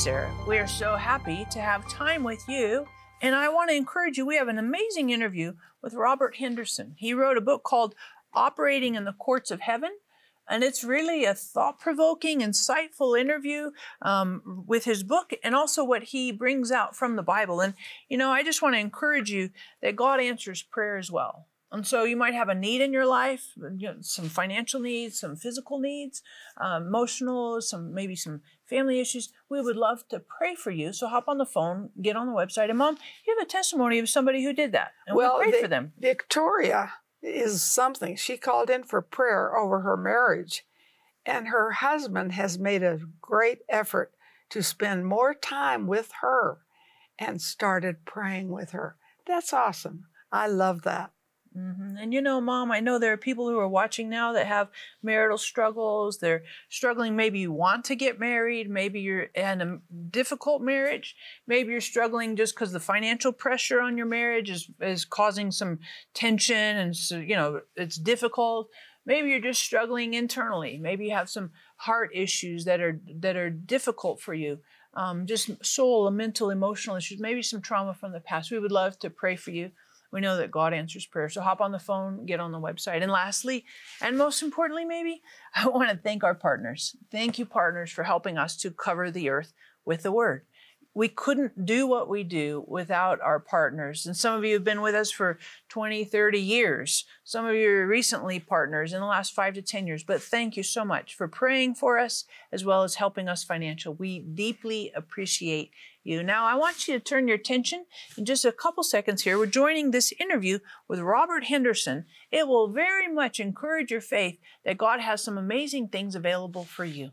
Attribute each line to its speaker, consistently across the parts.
Speaker 1: Sarah. We are so happy to have time with you. And I want to encourage you, we have an amazing interview with Robert Henderson. He wrote a book called Operating in the Courts of Heaven. And it's really a thought provoking, insightful interview um, with his book and also what he brings out from the Bible. And, you know, I just want to encourage you that God answers prayer as well. And so you might have a need in your life, you know, some financial needs, some physical needs, um, emotional, some maybe some family issues. We would love to pray for you. So hop on the phone, get on the website, and mom, you have a testimony of somebody who did that, and
Speaker 2: well,
Speaker 1: we prayed
Speaker 2: the-
Speaker 1: for them.
Speaker 2: Victoria is something. She called in for prayer over her marriage, and her husband has made a great effort to spend more time with her and started praying with her. That's awesome. I love that.
Speaker 1: Hmm And you know, mom, I know there are people who are watching now that have marital struggles. They're struggling. Maybe you want to get married. Maybe you're in a difficult marriage. Maybe you're struggling just because the financial pressure on your marriage is, is causing some tension and so, you know, it's difficult. Maybe you're just struggling internally. Maybe you have some heart issues that are that are difficult for you. Um, just soul, mental, emotional issues. Maybe some trauma from the past. We would love to pray for you. We know that God answers prayer. So hop on the phone, get on the website. And lastly, and most importantly, maybe, I want to thank our partners. Thank you, partners, for helping us to cover the earth with the word. We couldn't do what we do without our partners. And some of you have been with us for 20, 30 years. Some of you are recently partners in the last five to 10 years. But thank you so much for praying for us as well as helping us financially. We deeply appreciate you. Now, I want you to turn your attention in just a couple seconds here. We're joining this interview with Robert Henderson. It will very much encourage your faith that God has some amazing things available for you.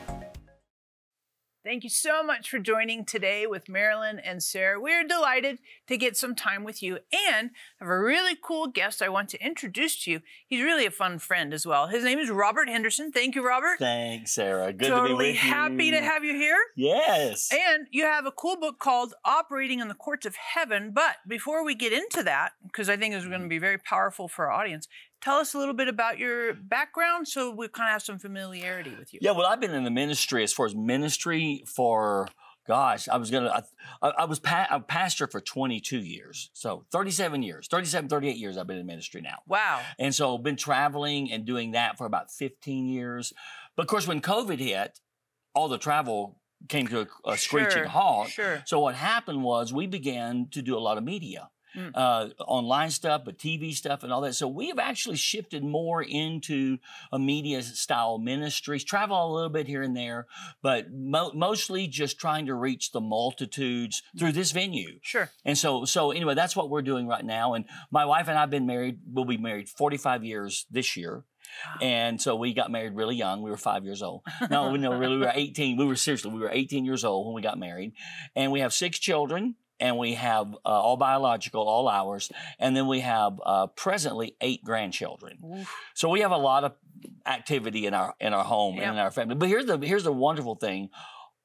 Speaker 1: Thank you so much for joining today with Marilyn and Sarah. We're delighted to get some time with you and have a really cool guest I want to introduce to you. He's really a fun friend as well. His name is Robert Henderson. Thank you, Robert.
Speaker 3: Thanks, Sarah. Good
Speaker 1: totally
Speaker 3: to be with
Speaker 1: happy
Speaker 3: you.
Speaker 1: Happy to have you here.
Speaker 3: Yes.
Speaker 1: And you have a cool book called Operating in the Courts of Heaven. But before we get into that, because I think it's going to be very powerful for our audience, tell us a little bit about your background so we kind of have some familiarity with you.
Speaker 3: yeah, well, I've been in the ministry as far as ministry for, gosh, I was going to, I, I was pa- a pastor for 22 years. So 37 years, 37, 38 years I've been in ministry now.
Speaker 1: Wow.
Speaker 3: And so been traveling and doing that for about 15 years. But of course, when COVID hit, all the travel came to a, a screeching
Speaker 1: Sure,
Speaker 3: halt.
Speaker 1: sure.
Speaker 3: So what happened was we began to do a lot of media.
Speaker 1: Mm.
Speaker 3: Uh, online stuff, but TV stuff and all that. So we have actually shifted more into a media style ministries, travel a little bit here and there, but mo- mostly just trying to reach the multitudes through this venue.
Speaker 1: Sure.
Speaker 3: And so, so anyway, that's what we're doing right now. And my wife and I've been married. We'll be married 45 years this year. And so we got married really young. We were five years old. No, we no, really, we were 18. We were seriously, we were 18 years old when we got married. And we have six children. And we have uh, all biological, all ours. And then we have uh, presently eight grandchildren.
Speaker 1: Oof.
Speaker 3: So we have a lot of activity in our in our home
Speaker 1: Yeah.
Speaker 3: and in our family. But here's the here's the wonderful thing.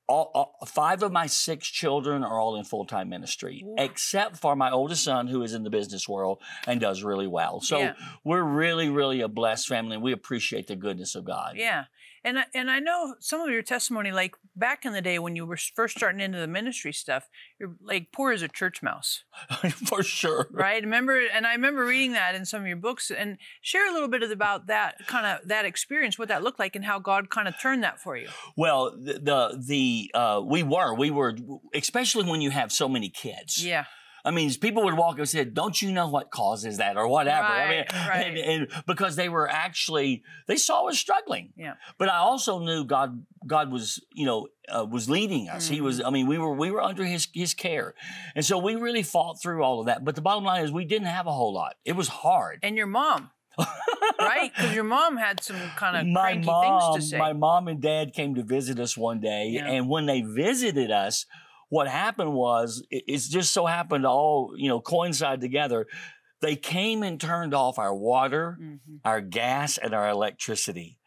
Speaker 3: All, all, five of my six children are all in full time ministry, except for my oldest son, who is in the business world and does really well. So
Speaker 1: Yeah.
Speaker 3: we're really, really a blessed family, and we appreciate the goodness of God.
Speaker 1: Yeah. And I, and I know some of your testimony, like back in the day when you were first starting into the ministry stuff, you're like poor as a church mouse,
Speaker 3: For sure.
Speaker 1: right? Remember, and I remember reading that in some of your books. And share a little bit about that kind of that experience, what that looked like, and how God kind of turned that for you.
Speaker 3: Well, the the, the uh, we were we were especially when you have so many kids.
Speaker 1: Yeah,
Speaker 3: I mean, people would walk up and say, "Don't you know what causes that, or whatever?" I mean,
Speaker 1: Right, right.
Speaker 3: And, and because they were actually they saw us struggling.
Speaker 1: Yeah.
Speaker 3: But I also knew God. God was, you know, uh, was leading us. He
Speaker 1: Mm-hmm.
Speaker 3: was. I mean, we were we were under His His care, and so we really fought through all of that. But the bottom line is, we didn't have a whole lot. It was hard.
Speaker 1: and your mom, right? Because your mom had some kind of
Speaker 3: my
Speaker 1: cranky
Speaker 3: mom,
Speaker 1: things to say.
Speaker 3: my mom and dad came to visit us one day,
Speaker 1: Yeah.
Speaker 3: and when they visited us, what happened was it, it's just so happened to all you know coincide together. They came and turned off our water,
Speaker 1: Mhm.
Speaker 3: our gas, and our electricity,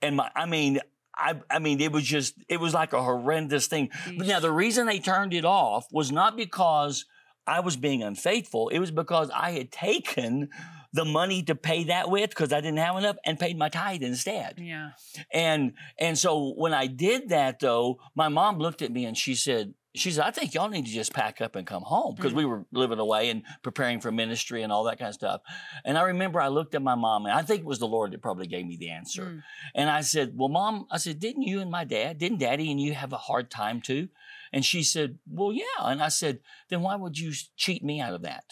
Speaker 3: and my, I mean. I, I mean, it was just, it was like a horrendous thing. But now, the reason they turned it off was not because I was being unfaithful. It was because I had taken the money to pay that with because I didn't have enough and paid my tithe instead.
Speaker 1: yeah,
Speaker 3: And and so when I did that though, my mom looked at me and she said, she said, I think y'all need to just pack up and come home because we were living away and preparing for ministry and all that kind of stuff. And I remember I looked at my mom and I think it was the Lord that probably gave me the answer.
Speaker 1: Mm.
Speaker 3: And I said, Well, mom, I said, didn't you and my dad, didn't daddy and you have a hard time too? And she said, Well, yeah. And I said, Then why would you cheat me out of that?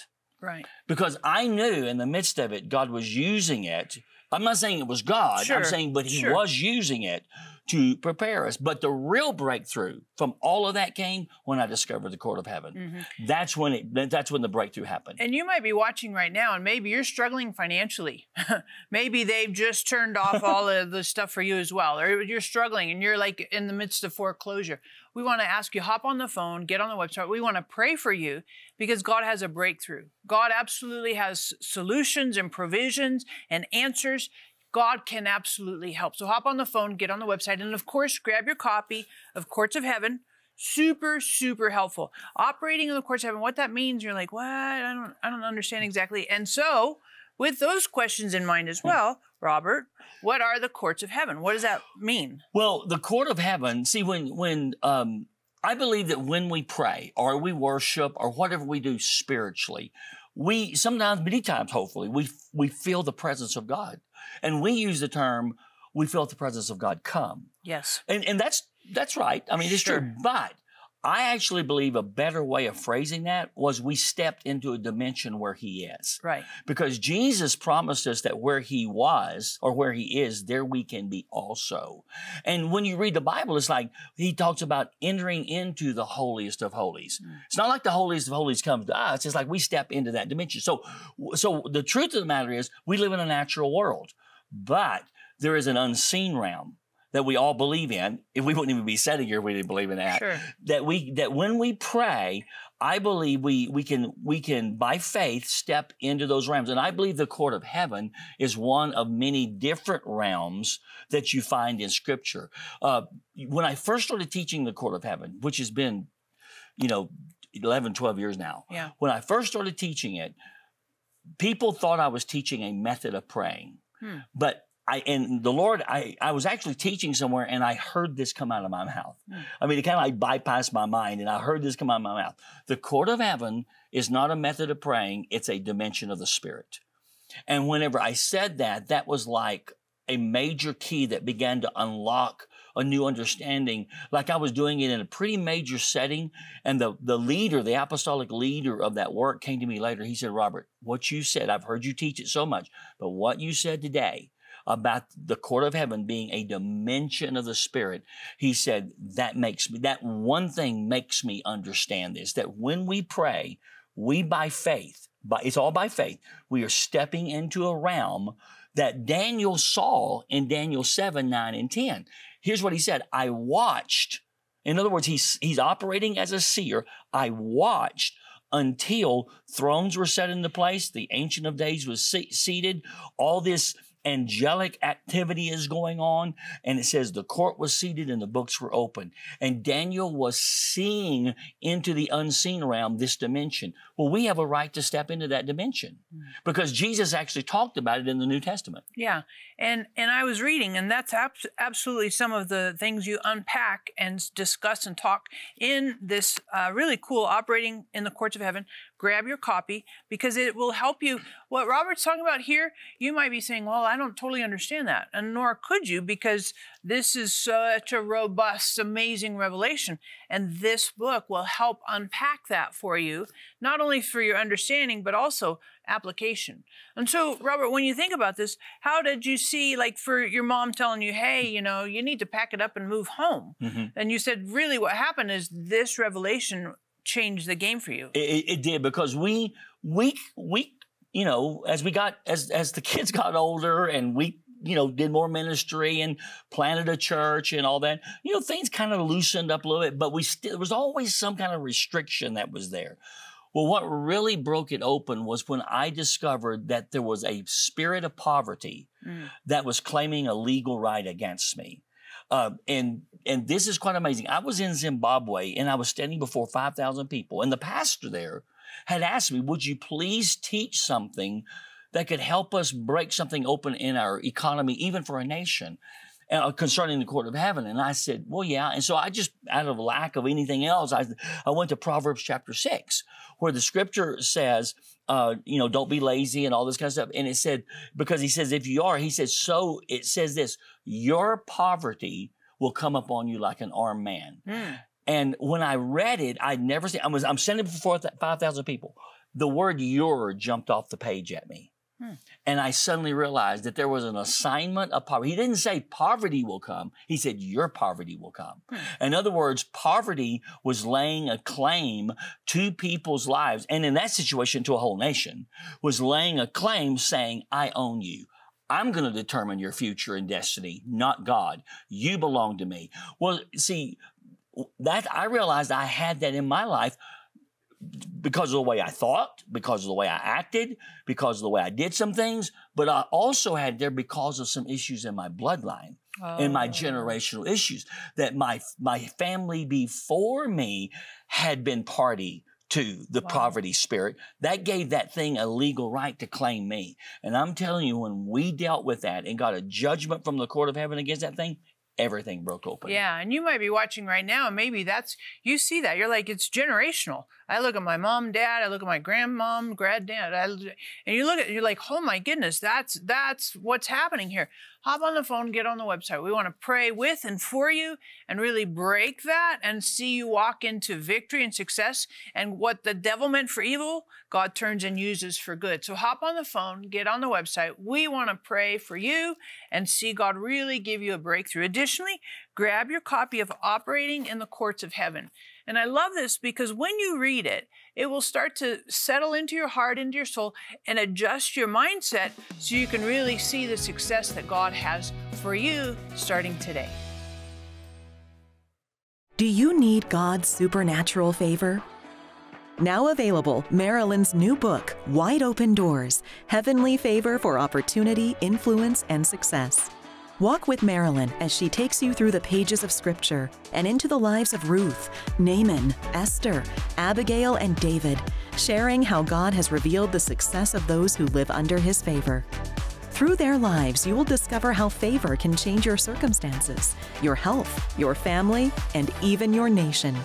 Speaker 1: right.
Speaker 3: because I knew in the midst of it, God was using it. I'm not saying it was God.
Speaker 1: Sure,
Speaker 3: I'm saying, but He
Speaker 1: sure.
Speaker 3: was using it to prepare us. But the real breakthrough from all of that came when I discovered the court of heaven.
Speaker 1: Mhm.
Speaker 3: That's when it. That's when the breakthrough happened.
Speaker 1: And you might be watching right now, and maybe you're struggling financially. maybe they've just turned off all of the stuff for you as well, or you're struggling and you're like in the midst of foreclosure. We want to ask you hop on the phone, get on the website. We want to pray for you because God has a breakthrough. God absolutely has solutions and provisions and answers. God can absolutely help. So hop on the phone, get on the website, and of course, grab your copy of Courts of Heaven. Super, super helpful. Operating in the courts of heaven, what that means, you're like, what? I don't I don't understand exactly. And so, with those questions in mind as well, Robert, what are the courts of heaven? What does that mean?
Speaker 3: Well, the court of heaven. See, when when um, I believe that when we pray or we worship or whatever we do spiritually, we sometimes, many times, hopefully, we we feel the presence of God, and we use the term "we felt the presence of God come,"
Speaker 1: Yes.
Speaker 3: and and that's that's right. I mean, it's
Speaker 1: Sure.
Speaker 3: true, but. I actually believe a better way of phrasing that was we stepped into a dimension where he is
Speaker 1: Right.
Speaker 3: because Jesus promised us that where he was or where he is, there we can be also. And when you read the Bible, it's like he talks about entering into the holiest of holies. Hmm. It's not like the holiest of holies comes to us. It's like we step into that dimension. So, so the truth of the matter is we live in a natural world, but there is an unseen realm that we all believe in. If we wouldn't even be sitting here, if we didn't believe in that
Speaker 1: Sure.
Speaker 3: that we that when we pray i believe we we can we can by faith step into those realms and i believe the court of heaven is one of many different realms that you find in scripture uh, when i first started teaching the court of heaven which has been you know 11 12 years now
Speaker 1: Yeah.
Speaker 3: when i first started teaching it people thought i was teaching a method of praying
Speaker 1: Hmm.
Speaker 3: but I, and the Lord, I, I was actually teaching somewhere and I heard this come out of my mouth.
Speaker 1: Hmm.
Speaker 3: I mean, it kind of like bypassed my mind and I heard this come out of my mouth. The court of heaven is not a method of praying, it's a dimension of the spirit. And whenever I said that, that was like a major key that began to unlock a new understanding, like I was doing it in a pretty major setting. And the, the leader, the apostolic leader of that work came to me later. He said, Robert, what you said, I've heard you teach it so much, but what you said today about the court of heaven being a dimension of the spirit, he said, that makes me, that one thing makes me understand this, that when we pray, we by faith, by, it's all by faith, we are stepping into a realm that Daniel saw in Daniel 7, 9, and 10. Here's what he said I watched. In other words, he's, he's operating as a seer. I watched until thrones were set into place, the Ancient of Days was se- seated, all this angelic activity is going on. And it says the court was seated and the books were open. And Daniel was seeing into the unseen realm, this dimension. Well, we have a right to step into that dimension
Speaker 1: Mm.
Speaker 3: because Jesus actually talked about it in the New Testament.
Speaker 1: Yeah, and and I was reading, and that's abs- absolutely some of the things you unpack and discuss and talk in this uh, really cool operating in the courts of heaven. Grab your copy because it will help you. What Robert's talking about here, you might be saying, "Well, I don't totally understand that," and nor could you because this is such a robust, amazing revelation, and this book will help unpack that for you, not only for your understanding but also application. And so, Robert, when you think about this, how did you see, like, for your mom telling you, hey, you know, you need to pack it up and move home?
Speaker 3: Mhm.
Speaker 1: And you said, really, what happened is this revelation changed the game for you.
Speaker 3: It, it, did because we we we you know as we got as as the kids got older and we you know did more ministry and planted a church and all that you know things kind of loosened up a little bit but we still there was always some kind of restriction that was there well what really broke it open was when i discovered that there was a spirit of poverty
Speaker 1: Mm.
Speaker 3: that was claiming a legal right against me uh, and and this is quite amazing. I was in Zimbabwe and I was standing before five thousand people, and the pastor there had asked me, "Would you please teach something that could help us break something open in our economy, even for a nation?" Uh, concerning the court of heaven, and I said, "Well, yeah." And so I just, out of lack of anything else, I I went to Proverbs chapter six, where the scripture says, uh, you know, don't be lazy and all this kind of stuff. And it said, because he says, if you are, he says, so it says this, your poverty will come upon you like an armed man.
Speaker 1: Mm.
Speaker 3: And when I read it, I'd never seen, I was, I'm standing before 5,000 people. The word your jumped off the page at me.
Speaker 1: Hmm.
Speaker 3: And I suddenly realized that there was an assignment of poverty. He didn't say poverty will come. He said your poverty will come.
Speaker 1: Hmm.
Speaker 3: In other words, poverty was laying a claim to people's lives. And in that situation, to a whole nation, was laying a claim saying, I own you. I'm going to determine your future and destiny, not God. You belong to me. Well, see, that I realized I had that in my life because of the way I thought, because of the way I acted, because of the way I did some things, but I also had there because of some issues in my bloodline and my
Speaker 1: Oh.
Speaker 3: generational issues that my my family before me had been party to the
Speaker 1: Wow.
Speaker 3: poverty spirit that gave that thing a legal right to claim me and i'm telling you when we dealt with that and got a judgment from the court of heaven against that thing everything broke open
Speaker 1: Yeah, and you might be watching right now, and maybe that's you see that you're like it's generational. I look at my mom, dad, I look at my grandmom, granddad, I, and you look at you're like, oh my goodness, that's that's what's happening here. Hop on the phone, get on the website. We want to pray with and for you, and really break that and see you walk into victory and success. And what the devil meant for evil, God turns and uses for good. So hop on the phone, get on the website. We want to pray for you and see God really give you a breakthrough. Additionally, grab your copy of Operating in the Courts of Heaven. And I love this because when you read it, it will start to settle into your heart, into your soul, and adjust your mindset so you can really see the success that God has for you starting today.
Speaker 4: Do you need God's supernatural favor? Now available, Marilyn's new book, Wide Open Doors Heavenly Favor for Opportunity, Influence, and Success. Walk with Marilyn as she takes you through the pages of Scripture and into the lives of Ruth, Naaman, Esther, Abigail, and David, sharing how God has revealed the success of those who live under his favor. Through their lives, you will discover how favor can change your circumstances, your health, your family, and even your nation.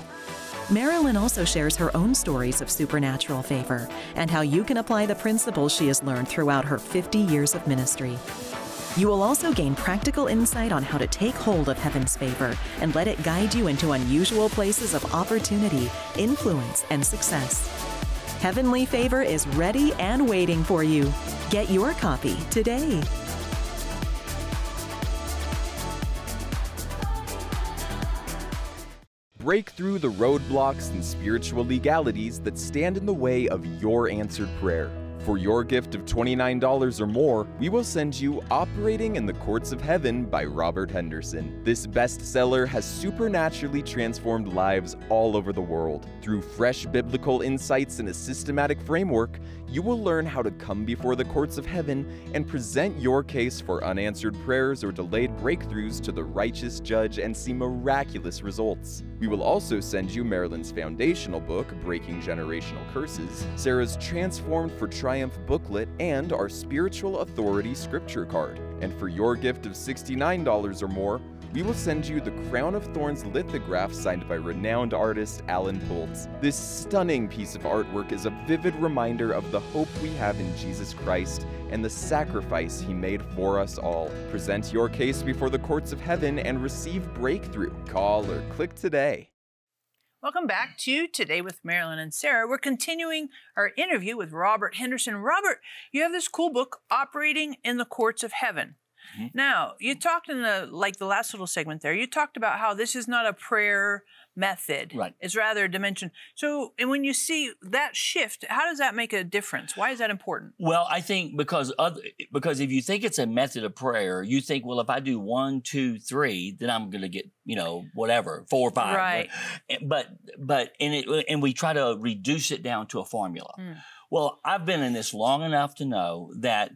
Speaker 4: Marilyn also shares her own stories of supernatural favor and how you can apply the principles she has learned throughout her 50 years of ministry. You will also gain practical insight on how to take hold of heaven's favor and let it guide you into unusual places of opportunity, influence, and success. Heavenly Favor is ready and waiting for you. Get your copy today.
Speaker 5: Break through the roadblocks and spiritual legalities that stand in the way of your answered prayer. For your gift of $29 or more, we will send you Operating in the Courts of Heaven by Robert Henderson. This bestseller has supernaturally transformed lives all over the world. Through fresh biblical insights and a systematic framework, you will learn how to come before the courts of heaven and present your case for unanswered prayers or delayed breakthroughs to the righteous judge and see miraculous results. We will also send you Marilyn's foundational book, Breaking Generational Curses, Sarah's Transformed for Triumph booklet, and our Spiritual Authority scripture card. And for your gift of $69 or more, we will send you the Crown of Thorns lithograph signed by renowned artist Alan Pultz. This stunning piece of artwork is a vivid reminder of the hope we have in Jesus Christ and the sacrifice he made for us all. Present your case before the courts of heaven and receive breakthrough. Call or click today.
Speaker 1: Welcome back to Today with Marilyn and Sarah. We're continuing our interview with Robert Henderson. Robert, you have this cool book, Operating in the Courts of Heaven.
Speaker 3: Mhm.
Speaker 1: Now, you talked in the like the last little segment there. You talked about how this is not a prayer method.
Speaker 3: Right.
Speaker 1: It's rather a dimension. So, and when you see that shift, how does that make a difference? Why is that important?
Speaker 3: Well, I think because other, because if you think it's a method of prayer, you think, well, if I do one, two, three, then I'm going to get you know whatever four or five.
Speaker 1: Right.
Speaker 3: But but and it and we try to reduce it down to a formula.
Speaker 1: Mm.
Speaker 3: Well, I've been in this long enough to know that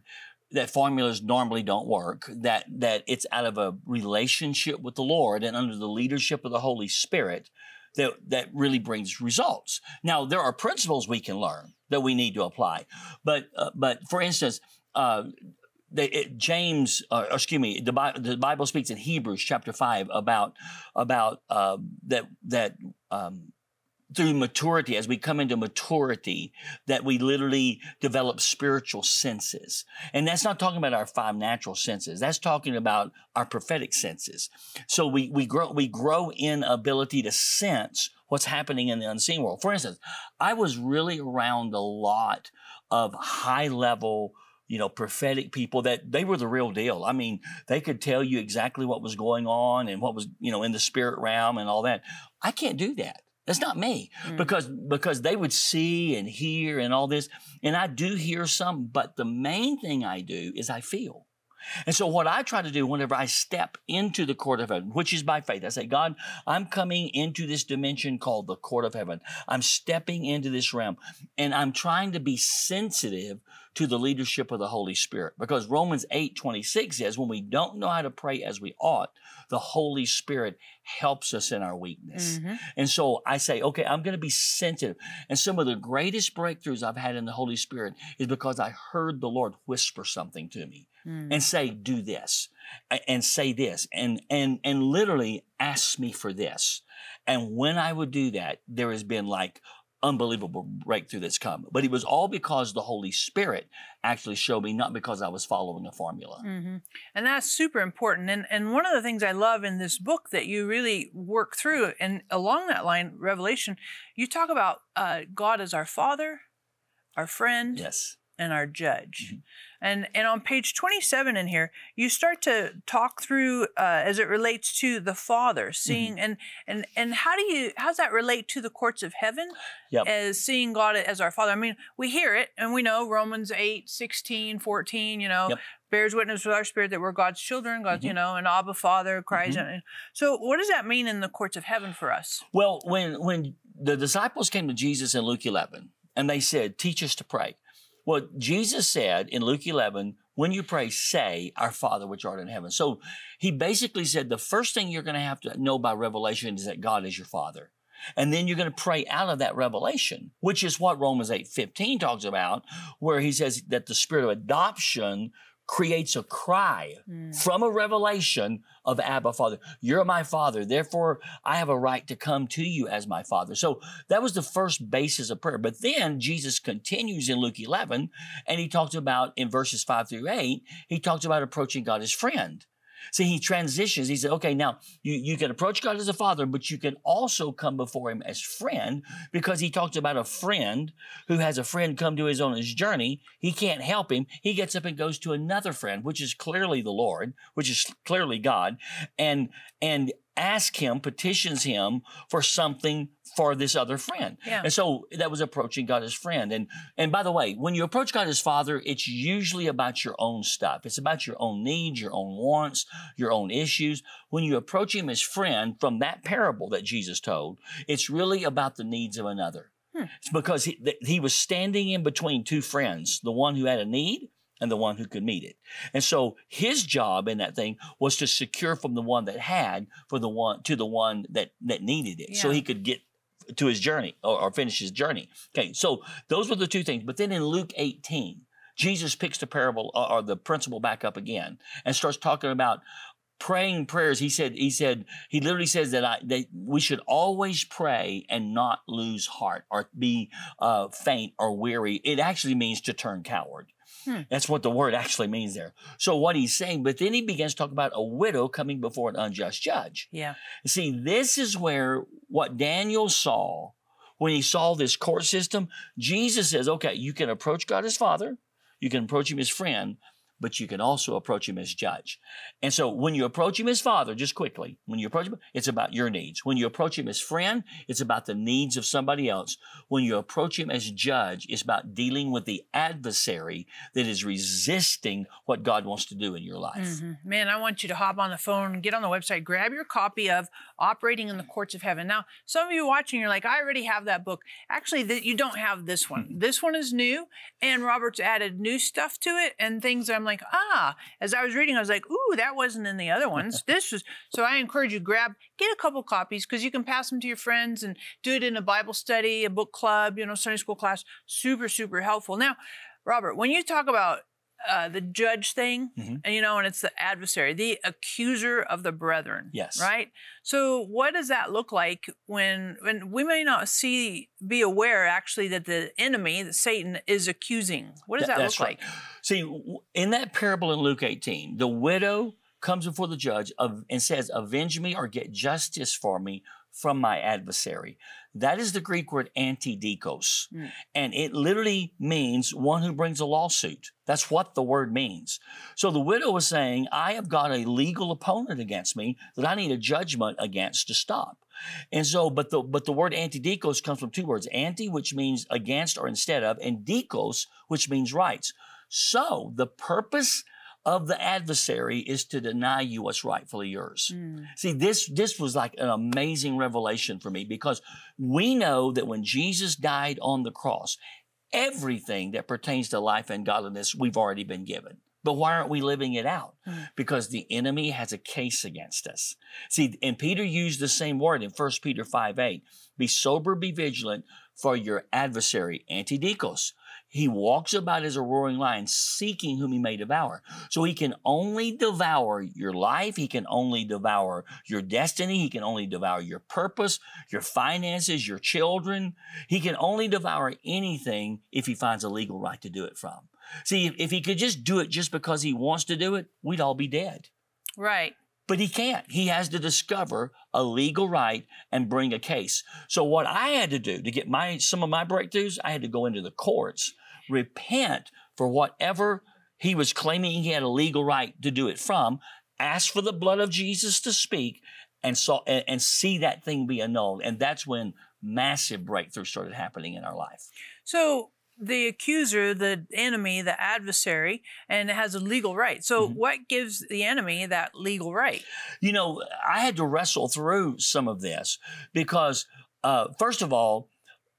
Speaker 3: that formulas normally don't work. That that it's out of a relationship with the Lord and under the leadership of the Holy Spirit that that really brings results. Now there are principles we can learn that we need to apply, but uh, but for instance. Uh, it, James, uh, excuse me, the, Bi- the Bible speaks in Hebrews chapter five about about uh, that that um, through maturity, as we come into maturity, that we literally develop spiritual senses. And that's not talking about our five natural senses. That's talking about our prophetic senses. So we, we grow, we grow in ability to sense what's happening in the unseen world. For instance, I was really around a lot of high level you know, prophetic people that they were the real deal. I mean, they could tell you exactly what was going on and what was, you know, in the spirit realm and all that. I can't do that. That's not me
Speaker 1: Mm.
Speaker 3: because because they would see and hear and all this, and I do hear some, but the main thing I do is I feel. And so what I try to do whenever I step into the court of heaven, which is by faith, I say, God, I'm coming into this dimension called the court of heaven. I'm stepping into this realm and I'm trying to be sensitive to the leadership of the Holy Spirit. Because Romans 8 26 says, when we don't know how to pray as we ought, the Holy Spirit helps us in our weakness.
Speaker 1: Mhm.
Speaker 3: And so I say, okay, I'm going to be sensitive. And some of the greatest breakthroughs I've had in the Holy Spirit is because I heard the Lord whisper something to me
Speaker 1: Mm.
Speaker 3: and say, do this and say this and, and, and literally ask me for this. And when I would do that, there has been like unbelievable breakthrough that's come. But it was all because the Holy Spirit actually showed me, not because I was following a formula.
Speaker 1: hmm And that's super important. And and one of the things I love in this book that you really work through, and along that line, Revelation, you talk about uh, God as our Father, our friend,
Speaker 3: Yes.
Speaker 1: And our judge.
Speaker 3: Mhm.
Speaker 1: And and on page 27 in here, you start to talk through uh, as it relates to the Father, seeing and and and how do you how does that relate to the courts of heaven
Speaker 3: Yep.
Speaker 1: as seeing God as our Father? I mean, we hear it and we know Romans 8, 16, 14, you know,
Speaker 3: Yep.
Speaker 1: bears witness with our spirit that we're God's children, God's, you
Speaker 3: Mhm.
Speaker 1: know, and Abba Father cries.
Speaker 3: Mhm.
Speaker 1: And so what does that mean in the courts of heaven for us?
Speaker 3: Well, when when the disciples came to Jesus in Luke 11 and they said, "Teach us to pray," well, Jesus said in Luke 11, "When you pray, say, Our Father which art in heaven." So he basically said the first thing you're going to have to know by revelation is that God is your Father. And then you're going to pray out of that revelation, which is what Romans 8 15 talks about, where he says that the spirit of adoption creates a cry
Speaker 1: Mm.
Speaker 3: from a revelation of Abba Father. You're my Father, therefore I have a right to come to you as my Father. So that was the first basis of prayer. But then Jesus continues in Luke 11, and he talks about in verses 5 through 8, he talks about approaching God as friend. See, he transitions. He said, okay, now you, you can approach God as a father, but you can also come before him as friend because he talks about a friend who has a friend come to his on his journey. He can't help him. He gets up and goes to another friend, which is clearly the Lord, which is clearly God. And, and asks him, petitions him for something for this other friend.
Speaker 1: Yeah.
Speaker 3: And so that was approaching God as friend. And and by the way, when you approach God as Father, it's usually about your own stuff. It's about your own needs, your own wants, your own issues. When you approach him as friend from that parable that Jesus told, it's really about the needs of another.
Speaker 1: Hmm.
Speaker 3: It's because he, he was standing in between two friends, the one who had a need and the one who could meet it. And so his job in that thing was to secure from the one that had for the one to the one that that needed it. So he could get to his journey or, or finish his journey. Okay, so those were the two things. But then in Luke 18, Jesus picks the parable or, or the principle back up again and starts talking about praying prayers. He said, he said, he literally says that I that we should always pray and not lose heart or be uh, faint or weary. It actually means to turn coward.
Speaker 1: Hmm.
Speaker 3: That's what the word actually means there. So what he's saying, but then he begins to talk about a widow coming before an unjust judge.
Speaker 1: Yeah.
Speaker 3: See, this is where what Daniel saw when he saw this court system, Jesus says, okay, you can approach God as Father, you can approach him as friend, but you can also approach him as judge. And so when you approach him as Father, just quickly, when you approach him, it's about your needs. When you approach him as friend, it's about the needs of somebody else. When you approach him as judge, it's about dealing with the adversary that is resisting what God wants to do in your life.
Speaker 1: Mhm. Man, I want you to hop on the phone, get on the website, grab your copy of Operating in the Courts of Heaven. Now, some of you watching, you're like, I already have that book. Actually, th- you don't have this one. This one is new, and Robert's added new stuff to it and things I'm like, ah. As I was reading, I was like, ooh, that wasn't in the other ones. This was. So I encourage you, grab, get a couple copies because you can pass them to your friends and do it in a Bible study, a book club, you know, Sunday school class. Super, super helpful. Now, Robert, when you talk about uh, the judge thing,
Speaker 3: Mhm.
Speaker 1: and you know, and it's the adversary, the accuser of the brethren.
Speaker 3: Yes.
Speaker 1: Right. So, what does that look like when when we may not see, be aware actually that the enemy, that Satan, is accusing? What does
Speaker 3: Th-
Speaker 1: that look
Speaker 3: right.
Speaker 1: like?
Speaker 3: See, in that parable in Luke 18, the widow comes before the judge of, and says, Avenge me or get justice for me from my adversary. That is the Greek word antidikos.
Speaker 1: Mm.
Speaker 3: And it literally means one who brings a lawsuit. That's what the word means. So the widow is saying, I have got a legal opponent against me that I need a judgment against to stop. And so, but the but the word antidikos comes from two words: anti, which means against or instead of, and dikos, which means rights. So the purpose of the adversary is to deny you what's rightfully yours.
Speaker 1: Mm.
Speaker 3: See, this this was like an amazing revelation for me because we know that when Jesus died on the cross, everything that pertains to life and godliness we've already been given. But why aren't we living it out?
Speaker 1: Mm.
Speaker 3: Because the enemy has a case against us. See, and Peter used the same word in 1 Peter 5 8. Be sober, be vigilant for your adversary, Antidikos. He walks about as a roaring lion, seeking whom he may devour. So he can only devour your life. He can only devour your destiny. He can only devour your purpose, your finances, your children. He can only devour anything if he finds a legal right to do it from. See, if, if he could just do it just because he wants to do it, we'd all be dead.
Speaker 1: Right.
Speaker 3: But he can't. He has to discover a legal right and bring a case. So what I had to do to get my some of my breakthroughs, I had to go into the courts, repent for whatever he was claiming he had a legal right to do it from, ask for the blood of Jesus to speak, and saw and, and see that thing be annulled. And that's when massive breakthrough started happening in our life.
Speaker 1: So the accuser, the enemy, the adversary, and it has a legal right. So,
Speaker 3: Mhm.
Speaker 1: what gives the enemy that legal right?
Speaker 3: You know, I had to wrestle through some of this because, uh, first of all,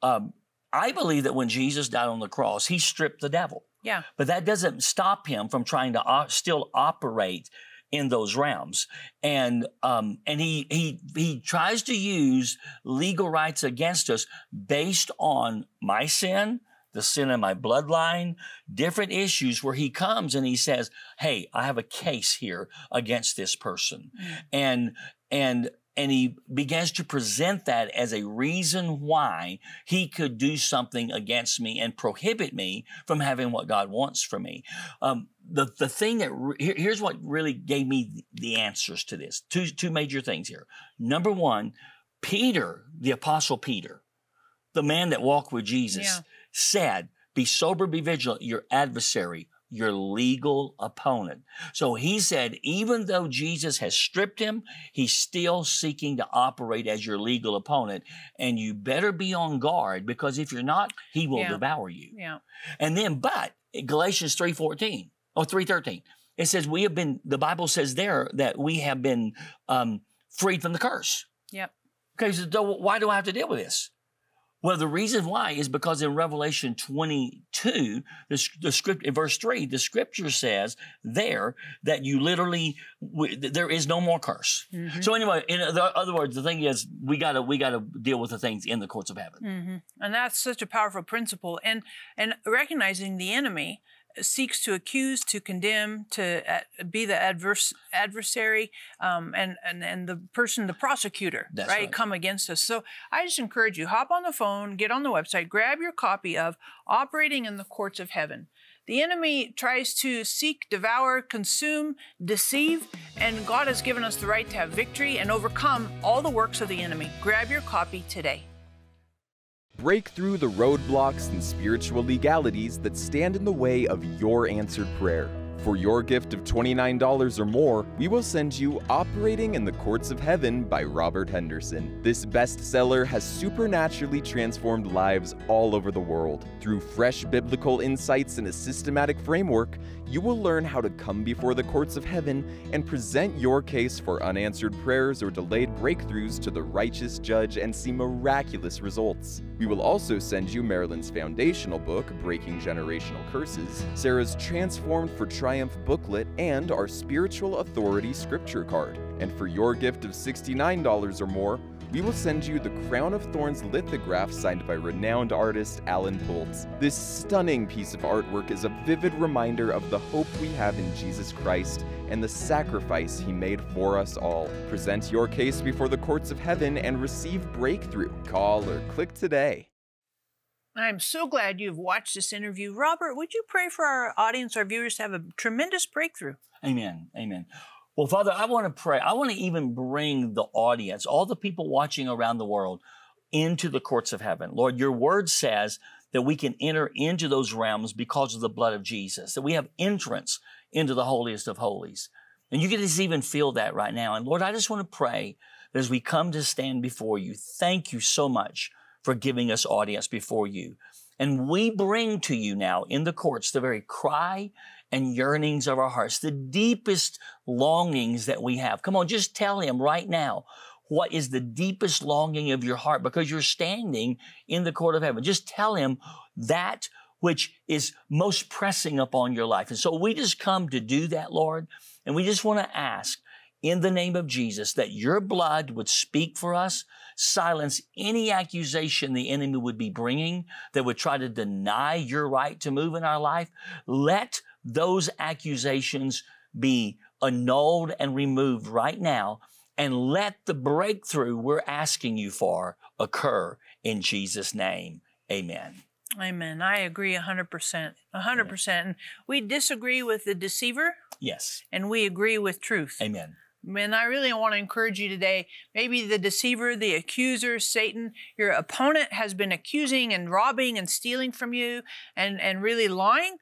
Speaker 3: um, I believe that when Jesus died on the cross, he stripped the devil.
Speaker 1: Yeah.
Speaker 3: But that doesn't stop him from trying to o- still operate in those realms. And um, and he he he tries to use legal rights against us based on my sin, the sin in my bloodline, different issues where he comes and he says, "Hey, I have a case here against this person."
Speaker 1: Mm.
Speaker 3: And and and he begins to present that as a reason why he could do something against me and prohibit me from having what God wants for me. Um, the the thing that re- here's what really gave me the answers to this. Two two major things here. Number one, Peter, the apostle Peter, the man that walked with Jesus,
Speaker 1: Yeah.
Speaker 3: said, "Be sober, be vigilant. Your adversary." your legal opponent. So he said, even though Jesus has stripped him, he's still seeking to operate as your legal opponent. And you better be on guard because if you're not, he will
Speaker 1: Yeah.
Speaker 3: devour you.
Speaker 1: Yeah.
Speaker 3: And then, but Galatians 3.14 or 3.13, it says we have been, the Bible says there that we have been um, freed from the curse.
Speaker 1: Yep.
Speaker 3: Okay, so why do I have to deal with this? Well, the reason why is because in Revelation 22, the, the script in verse 3, the scripture says there that you literally w- there is no more curse.
Speaker 1: Mhm.
Speaker 3: So anyway, in other other words, the thing is we got to we got to deal with the things in the courts of heaven.
Speaker 1: hmm And that's such a powerful principle. And and recognizing the enemy seeks to accuse, to condemn, to be the adverse adversary, um, and and and the person, the prosecutor, right,
Speaker 3: right.
Speaker 1: come against us. So I just encourage you: hop on the phone, get on the website, grab your copy of "Operating in the Courts of Heaven." The enemy tries to seek, devour, consume, deceive, and God has given us the right to have victory and overcome all the works of the enemy. Grab your copy today.
Speaker 5: Break through the roadblocks and spiritual legalities that stand in the way of your answered prayer. For your gift of $29 or more, we will send you Operating in the Courts of Heaven by Robert Henderson. This bestseller has supernaturally transformed lives all over the world. Through fresh biblical insights and a systematic framework, you will learn how to come before the courts of heaven and present your case for unanswered prayers or delayed breakthroughs to the righteous judge and see miraculous results. We will also send you Marilyn's foundational book, Breaking Generational Curses, Sarah's Transformed for Triumph booklet, and our Spiritual Authority scripture card. And for your gift of $69 or more, we will send you the Crown of Thorns lithograph signed by renowned artist Alan Pultz. This stunning piece of artwork is a vivid reminder of the hope we have in Jesus Christ and the sacrifice he made for us all. Present your case before the courts of heaven and receive breakthrough. Call or click today.
Speaker 1: I'm so glad you've watched this interview. Robert, would you pray for our audience, our viewers, to have a tremendous breakthrough?
Speaker 3: Amen. Amen. Well, Father, I want to pray. I want to even bring the audience, all the people watching around the world, into the courts of heaven. Lord, your word says that we can enter into those realms because of the blood of Jesus, that we have entrance into the holiest of holies. And you can just even feel that right now. And Lord, I just want to pray that as we come to stand before you, thank you so much for giving us audience before you. And we bring to you now in the courts the very cry and yearnings of our hearts, the deepest longings that we have. Come on, just tell him right now what is the deepest longing of your heart because you're standing in the court of heaven. Just tell him that which is most pressing upon your life. And so we just come to do that, Lord. And we just want to ask in the name of Jesus that your blood would speak for us, silence any accusation the enemy would be bringing that would try to deny your right to move in our life. Let those accusations be annulled and removed right now and let the breakthrough we're asking you for occur in Jesus' name. Amen.
Speaker 1: Amen. I agree 100%. 100%. And we disagree with the deceiver
Speaker 3: Yes.
Speaker 1: and we agree with truth.
Speaker 3: Amen.
Speaker 1: And I really want to encourage you today. Maybe the deceiver, the accuser, Satan, your opponent has been accusing and robbing and stealing from you and, and really lying.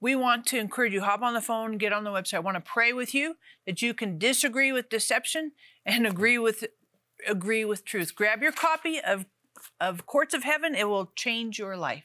Speaker 1: We want to encourage you, hop on the phone, get on the website. I want to pray with you that you can disagree with deception and agree with agree with truth. Grab your copy of of Courts of Heaven. It will change your life.